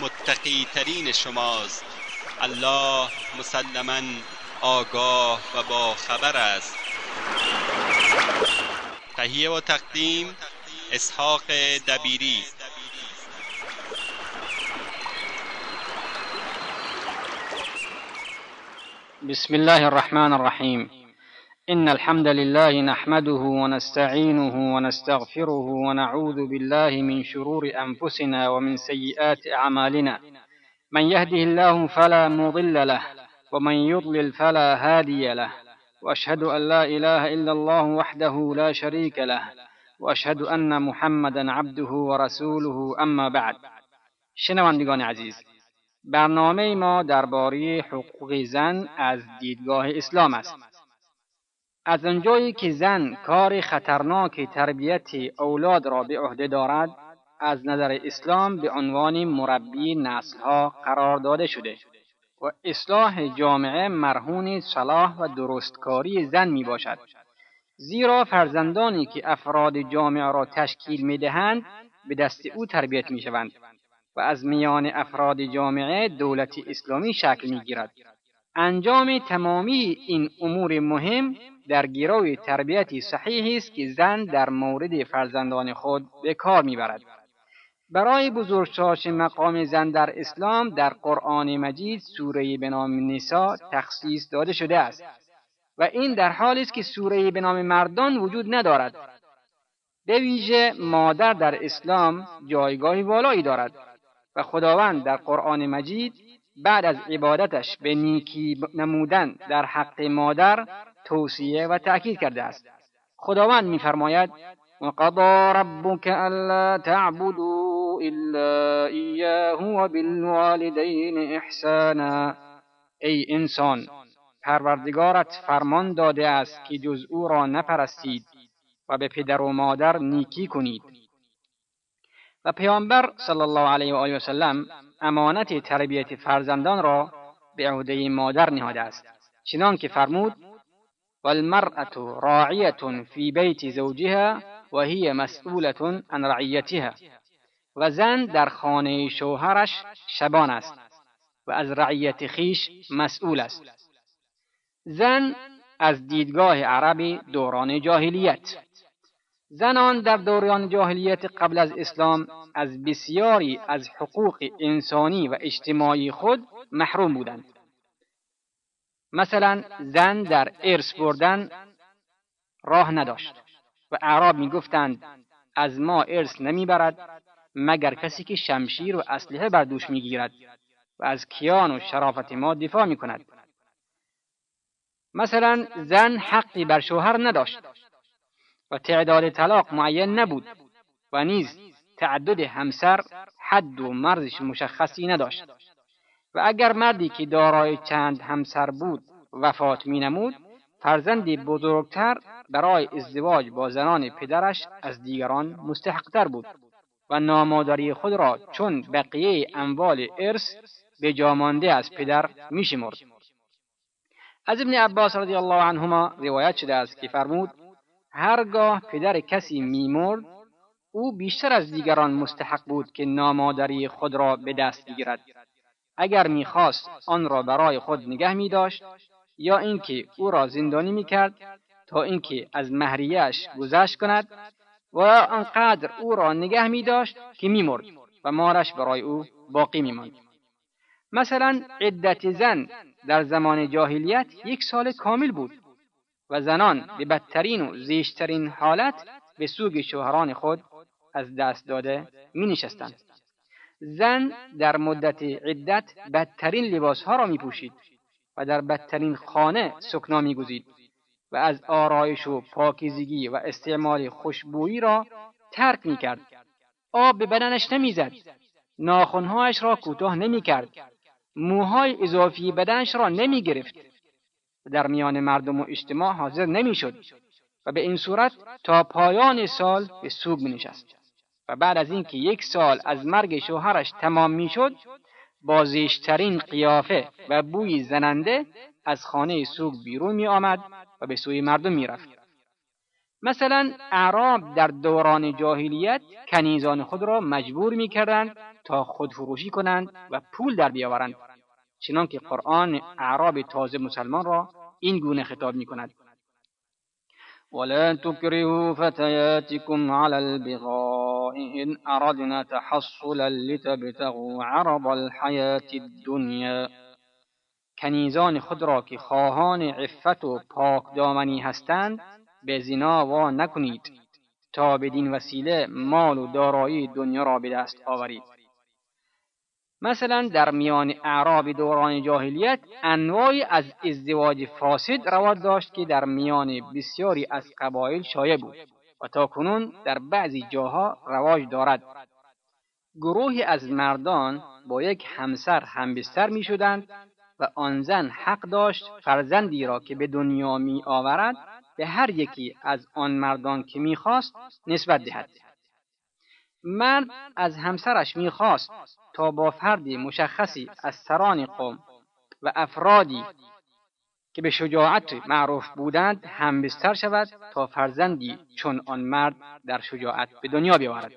متقی ترین شماست. الله مسلما آگاه و با خبر است. تهیه و تقدیم اسحاق دبیری. بسم الله الرحمن الرحيم إن الحمد لله نحمده ونستعينه ونستغفره ونعوذ بالله من شرور أنفسنا ومن سيئات أعمالنا. من يهده الله فلا مضل له ومن يضلل فلا هادي له. وأشهد أن لا إله إلا الله وحده لا شريك له وأشهد أن محمدا عبده ورسوله أما بعد. شنوندگان عزیز برنامه ما درباره حقوق زن از دیدگاه اسلام است. از آنجایی که زن کار خطرناک تربیت اولاد را به عهده دارد، از نظر اسلام به عنوان مربی نسلها قرار داده شده و اصلاح جامعه مرهون صلاح و درستکاری زن می باشد. زیرا فرزندانی که افراد جامعه را تشکیل می دهند به دست او تربیت می شوند و از میان افراد جامعه دولت اسلامی شکل می گیرد. انجام تمامی این امور مهم در گروه تربیت صحیحی است که زن در مورد فرزندان خود به کار می‌برد. برای بزرگساش مقام زن در اسلام در قرآن مجید سوره به نام نسا تخصیص داده شده است و این در حالی است که سوره به نام مردان وجود ندارد. به ویژه مادر در اسلام جایگاهی والایی دارد و خداوند در قرآن مجید بعد از عبادتش به نیکی نمودن در حق مادر توصیه و تأکید کرده است. خداوند میفرماید وقضى ربك ألا تعبدوا إلا إياه وبالوالدين إحسانا. ای انسان پروردگارت فرمان داده است که جز او را نپرستید و به پدر و مادر نیکی کنید. و پیامبر صلی الله علیه و آله و سلم امانت تربیت فرزندان را به عهده مادر نهاده است. چنان که فرمود والمرأة راعیة فی بیت زوجها و هی مسئولة عن رعیتها. و زن در خانه شوهرش شبان است و از رعیت خیش مسئول است. زن از دیدگاه عربی دوران جاهلیت. زنان در دوران جاهلیت قبل از اسلام از بسیاری از حقوق انسانی و اجتماعی خود محروم بودند. مثلا زن در ارث بردن راه نداشت و اعراب می‌گفتند از ما ارث نمی‌برد مگر کسی که شمشیر و اسلحه بر دوش می‌گیرد و از کیان و شرافت ما دفاع می‌کند. مثلا زن حقی بر شوهر نداشت و تعداد طلاق معین نبود و نیز تعدد همسر حد و مرزش مشخصی نداشت و اگر مردی که دارای چند همسر بود وفات می نمود فرزندی بزرگتر برای ازدواج با زنان پدرش از دیگران مستحقتر بود و نامادری خود را چون بقیه اموال ارث به جامانده از پدر می شمرد. از ابن عباس رضی الله عنهما روایت شده است که فرمود هرگاه پدر کسی میمرد او بیشتر از دیگران مستحق بود که نامادری خود را به دست بگیرد. اگر می‌خواست آن را برای خود نگه می داشت یا اینکه او را زندانی می‌کرد تا اینکه از مهریهاش گذشت کند و آنقدر او را نگه می داشت که میمرد و مارش برای او باقی میماند. مثلا عدت زن در زمان جاهلیت یک سال کامل بود. و زنان به بدترین و زیشترین حالت به سوگ شوهران خود از دست داده می نشستند. زن در مدت عدت بدترین لباسها را می پوشید و در بدترین خانه سکنا می گذید و از آرایش و پاکیزگی و استعمال خوشبویی را ترک می کرد. آب به بدنش نمی‌زد. ناخونهایش را کوتاه نمی کرد. موهای اضافی بدنش را نمی گرفت. در میان مردم و اجتماع حاضر نمی‌شد و به این صورت تا پایان سال به سوگ می نشست. و بعد از اینکه یک سال از مرگ شوهرش تمام می‌شد با زیشترین قیافه و بوی زننده از خانه سوگ بیرون می آمد و به سوی مردم می رفت. مثلا اعراب در دوران جاهلیت کنیزان خود را مجبور می کردند تا خودفروشی کنند و پول در بیاورند چنانکه قرآن اعراب تازه مسلمان را این گونه خطاب می کند ولا تكرهوا فتياتكم على البغاء إن أردنا تحصلا لتبتغوا عرض الحياة الدنيا. کنیزان خود را که خواهان عفت و پاک دامنی هستند به زنا وا نکنید تا بدین وسیله مال و دارایی دنیا را به دست آورید. مثلا در میان اعراب دوران جاهلیت انواعی از ازدواج فاسد رواج داشت که در میان بسیاری از قبایل شایع بود و تا کنون در بعضی جاها رواج دارد. گروهی از مردان با یک همسر همبستر می شدند و آن زن حق داشت فرزندی را که به دنیا می آورد به هر یکی از آن مردان که می‌خواست نسبت دهد. مرد از همسرش می‌خواست تا با فردی مشخصی از سران قوم و افرادی که به شجاعت معروف بودند هم بستر شود تا فرزندی چون آن مرد در شجاعت به دنیا بیاورد.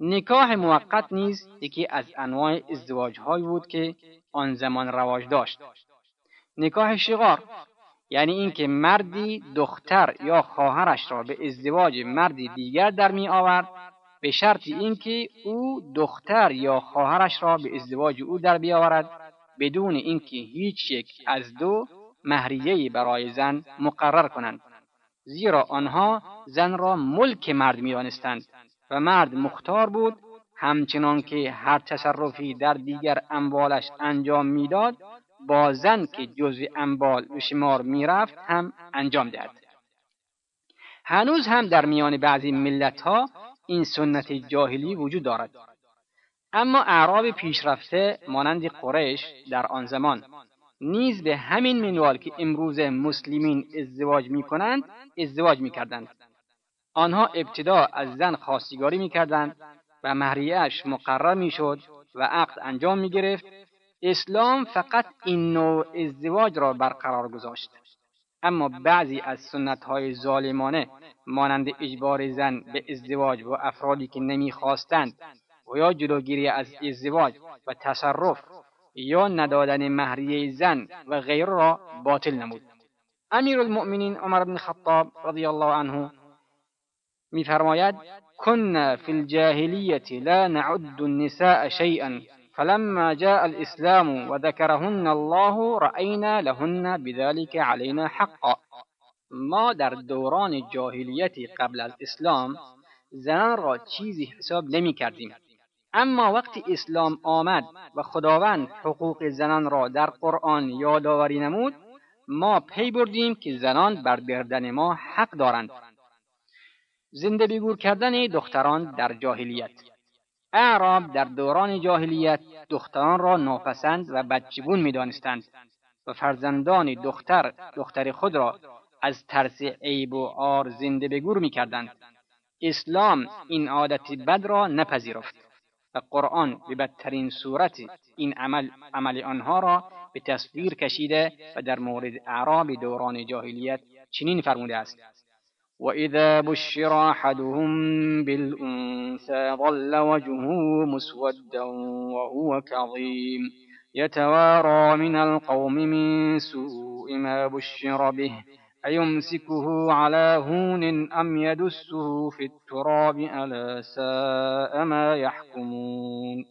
نکاح موقت نیز یکی از انواع ازدواجهایی بود که آن زمان رواج داشت. نکاح شغار یعنی اینکه مردی دختر یا خواهرش را به ازدواج مردی دیگر در می آورد به شرط اینکه او دختر یا خواهرش را به ازدواج او در بیاورد بدون اینکه هیچ یک از دو مهریه برای زن مقرر کنند. زیرا آنها زن را ملک مرد می‌دانستند و مرد مختار بود همچنان که هر تصرفی در دیگر اموالش انجام می‌داد با زن که جزء انبال به شمار می‌رفت هم انجام دهد. هنوز هم در میان بعضی ملت ها این سنت جاهلی وجود دارد. اما اعراب پیشرفته مانند قریش در آن زمان نیز به همین منوال که امروز مسلمین ازدواج می کنند ازدواج می کردند. آنها ابتدا از زن خواستگاری می کردند و مهریهش مقرر می شد و عقد انجام می گرفت اسلام فقط این نوع ازدواج را برقرار گذاشت. اما بعضی از سنت های ظالمانه مانند اجبار زن به ازدواج و افرادی که نمی‌خواستند و یا جلوگیری از ازدواج و تصرف یا ندادن مهریه زن و غیر را باطل نمود. امیر المؤمنین عمر بن خطاب رضی الله عنه میفرماید كنا في الجاهلیت لا نعد النساء شيئا فلما جاء الإسلام وذكرهن الله رأينا لهن بذلك علينا حقا. ما در دوران جاهلیت قبل از اسلام زنان را چیزی حساب نمی کردیم. اما وقتی اسلام آمد و خداوند حقوق زنان را در قرآن یادآوری نمود ما پی بردیم که زنان بر بردن ما حق دارند. زنده بگور کردن دختران در جاهلیت. اعراب در دوران جاهلیت دختران را ناپسند و بدجبون می‌دانستند و فرزندان دختر دختر خود را از ترس عیب و آر زنده به گور می‌کردند. اسلام این عادت بد را نپذیرفت و قرآن به بدترین صورت این عمل عمل آنها را به تصویر کشیده و در مورد اعراب دوران جاهلیت چنین فرموده است. وإذا بشر أحدهم بالأنثى ظل وجهه مسودا وهو كظيم. يتوارى من القوم من سوء ما بشر به. أيمسكه على هون أم يدسه في التراب؟ ألا ساء ما يحكمون.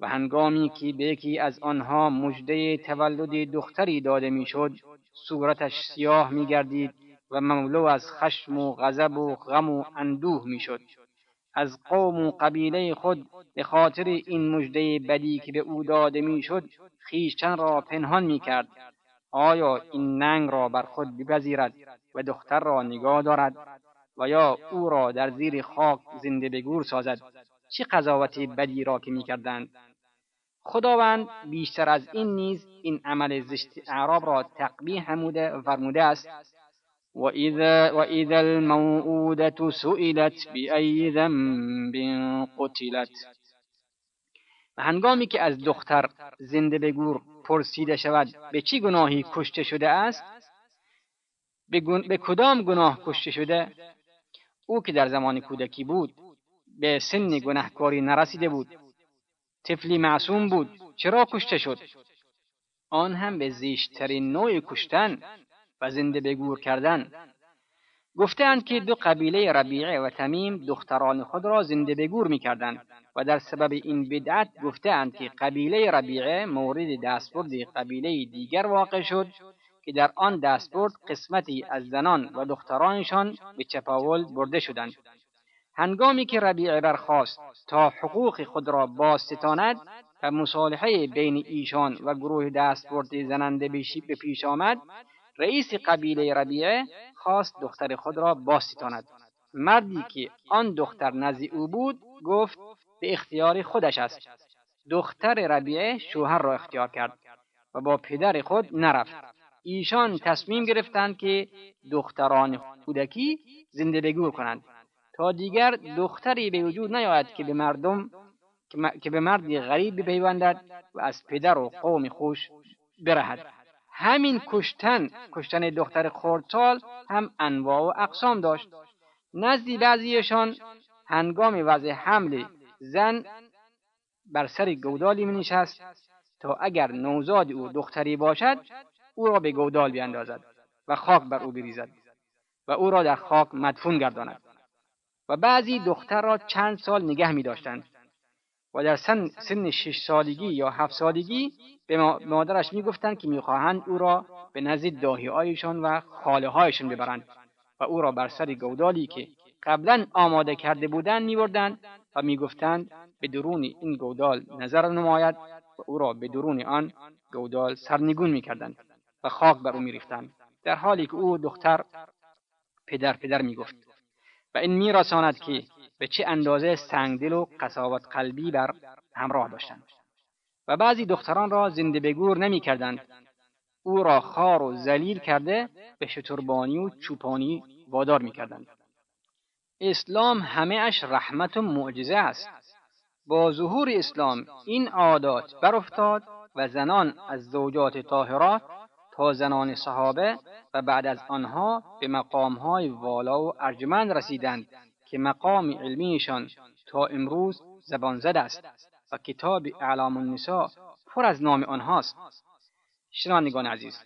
و هنگامی که به یکی از آنها مژده تولد دختری داده میشد صورتش سیاه میگردید. و مملو از خشم و غضب و غم و اندوه می‌شد. از قوم و قبیله خود به خاطر این مژده بدی که به او داده می‌شد خویشتن را پنهان می‌کرد. آیا این ننگ را بر خود بپذیرد و دختر را نگاه دارد؟ و یا او را در زیر خاک زنده به گور سازد؟ چه قضاوت بدی را که می‌کردند؟ خداوند بیشتر از این نیز این عمل زشت اعراب را تقبیح نموده و فرموده است. وإذا, وإذا الموءودة سئلت بأي ذنب قتلت و هنگامی که از دختر زنده به گور پرسیده شود به چی گناهی کشته شده است؟ به, به کدام گناه کشته شده؟ او که در زمان کودکی بود به سن گناهکاری نرسیده بود طفلی معصوم بود چرا کشته شد؟ آن هم به زیشترین نوع کشتن و زنده به گور کردن. گفتند که دو قبیله ربیعه و تمیم دختران خود را زنده به گور می‌کردند و در سبب این بدعت گفتند که قبیله ربیعه مورد دستبرد قبیله دیگر واقع شد که در آن دستبرد قسمتی از زنان و دخترانشان به چپاول برده شدند. هنگامی که ربیعه برخواست تا حقوق خود را بازستاند و مصالحه بین ایشان و گروه دستبرد زننده به پیش آمد رئیس قبیله ربیعه خواست دختر خود را بازستاند. مردی که آن دختر نزد او بود گفت به اختیار خودش است. دختر ربیعه شوهر را اختیار کرد و با پدر خود نرفت. ایشان تصمیم گرفتند که دختران کودکی زنده بگور کنند. تا دیگر دختری به وجود نیاید که به مردم که به مردی غریب بپیوندد و از پدر و قوم خوش برهد. همین کشتن کشتن دختر خردسال هم انواع و اقسام داشت. نزدی بعضیشان هنگام وضع حمل زن بر سر گودالی می تا اگر نوزاد او دختری باشد او را به گودال بیاندازد و خاک بر او بریزد و او را در خاک مدفون گرداند. و بعضی دختر را چند سال نگه می داشتند و در سن, سن شش سالگی یا هفت سالگی به مادرش می‌گفتند که می‌خواهند او را به نزد داهیهایشان و خاله هایشان ببرند و او را بر سر گودالی که قبلا آماده کرده بودند میبردند و می‌گفتند به درون این گودال نظر نماید و او را به درون آن گودال سرنگون می‌کردند و خاک بر او میریختند در حالی که او دختر پدر پدر می‌گفت و این میرساند که به چه اندازه سنگدل و قصاوت قلبی بر همراه داشتند و بعضی دختران را زنده به گور نمی کردند. او را خار و زلیل کرده به شتربانی و چوپانی وادار می کردند. اسلام همه اش رحمت و معجزه است. با ظهور اسلام این عادات برافتاد و زنان از زوجات طاهرات تا زنان صحابه و بعد از آنها به مقامهای والا و ارجمند رسیدند که مقام علمیشان تا امروز زبان زد است و کتاب اعلام النساء پر از نام آنهاست. شنوندگان عزیز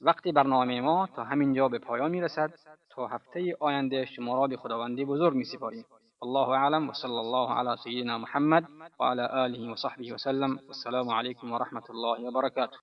وقتی برنامه ما تا همین جا به پایان می رسد تا هفته آینده شما را به خداوندی بزرگ می سپاریم الله اعلم و صلی الله علی سیدنا محمد و علی آله و صحبه وسلم والسلام علیکم و رحمت الله و برکاته.